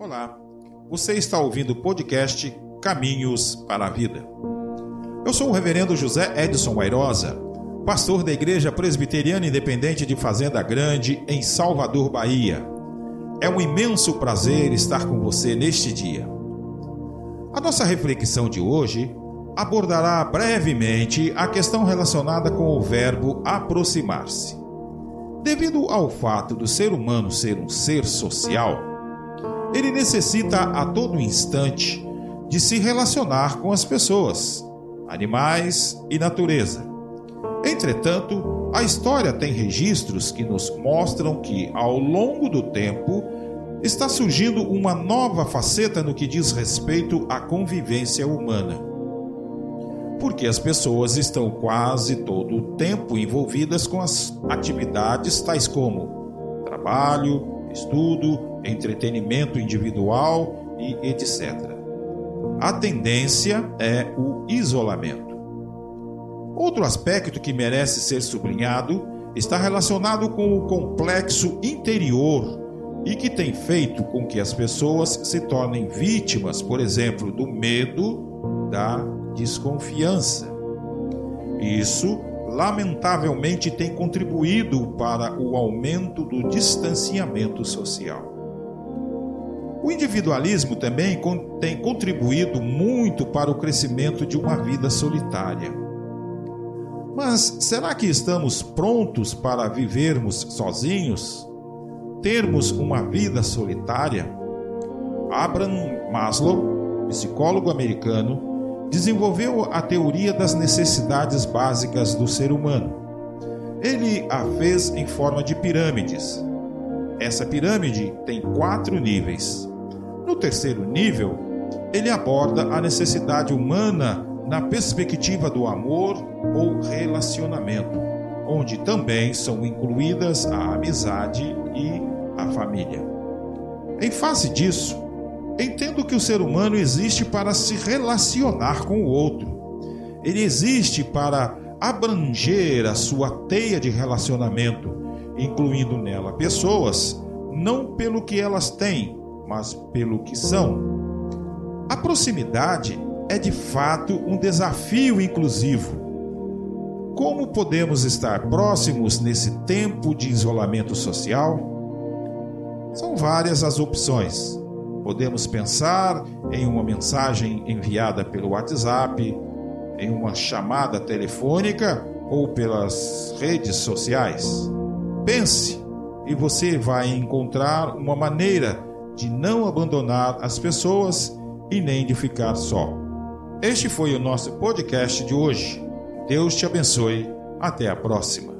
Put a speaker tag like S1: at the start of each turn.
S1: Olá, você está ouvindo o podcast Caminhos para a Vida. Eu sou o reverendo José Edson Airosa, pastor da Igreja Presbiteriana Independente de Fazenda Grande, em Salvador, Bahia. É um imenso prazer estar com você neste dia. A nossa reflexão de hoje abordará brevemente a questão relacionada com o verbo aproximar-se. Devido ao fato do ser humano ser um ser social, ele necessita a todo instante de se relacionar com as pessoas, animais e natureza. Entretanto, a história tem registros que nos mostram que, ao longo do tempo, está surgindo uma nova faceta no que diz respeito à convivência humana. Porque as pessoas estão quase todo o tempo envolvidas com as atividades tais como trabalho, estudo, entretenimento individual e etc. A tendência é o isolamento. Outro aspecto que merece ser sublinhado está relacionado com o complexo interior e que tem feito com que as pessoas se tornem vítimas, por exemplo, do medo, da desconfiança. Isso, lamentavelmente, tem contribuído para o aumento do distanciamento social. O individualismo também tem contribuído muito para o crescimento de uma vida solitária. Mas será que estamos prontos para vivermos sozinhos? Termos uma vida solitária? Abraham Maslow, psicólogo americano, desenvolveu a teoria das necessidades básicas do ser humano. Ele a fez em forma de pirâmides. Essa pirâmide tem quatro níveis. No terceiro nível, ele aborda a necessidade humana na perspectiva do amor ou relacionamento, onde também são incluídas a amizade e a família. Em face disso, entendo que o ser humano existe para se relacionar com o outro. Ele existe para abranger a sua teia de relacionamento, incluindo nela pessoas, não pelo que elas têm, mas pelo que são. A proximidade é de fato um desafio inclusivo. Como podemos estar próximos nesse tempo de isolamento social? São várias as opções. Podemos pensar em uma mensagem enviada pelo WhatsApp, em uma chamada telefônica ou pelas redes sociais. Pense e você vai encontrar uma maneira de não abandonar as pessoas e nem de ficar só. Este foi o nosso podcast de hoje. Deus te abençoe. Até a próxima.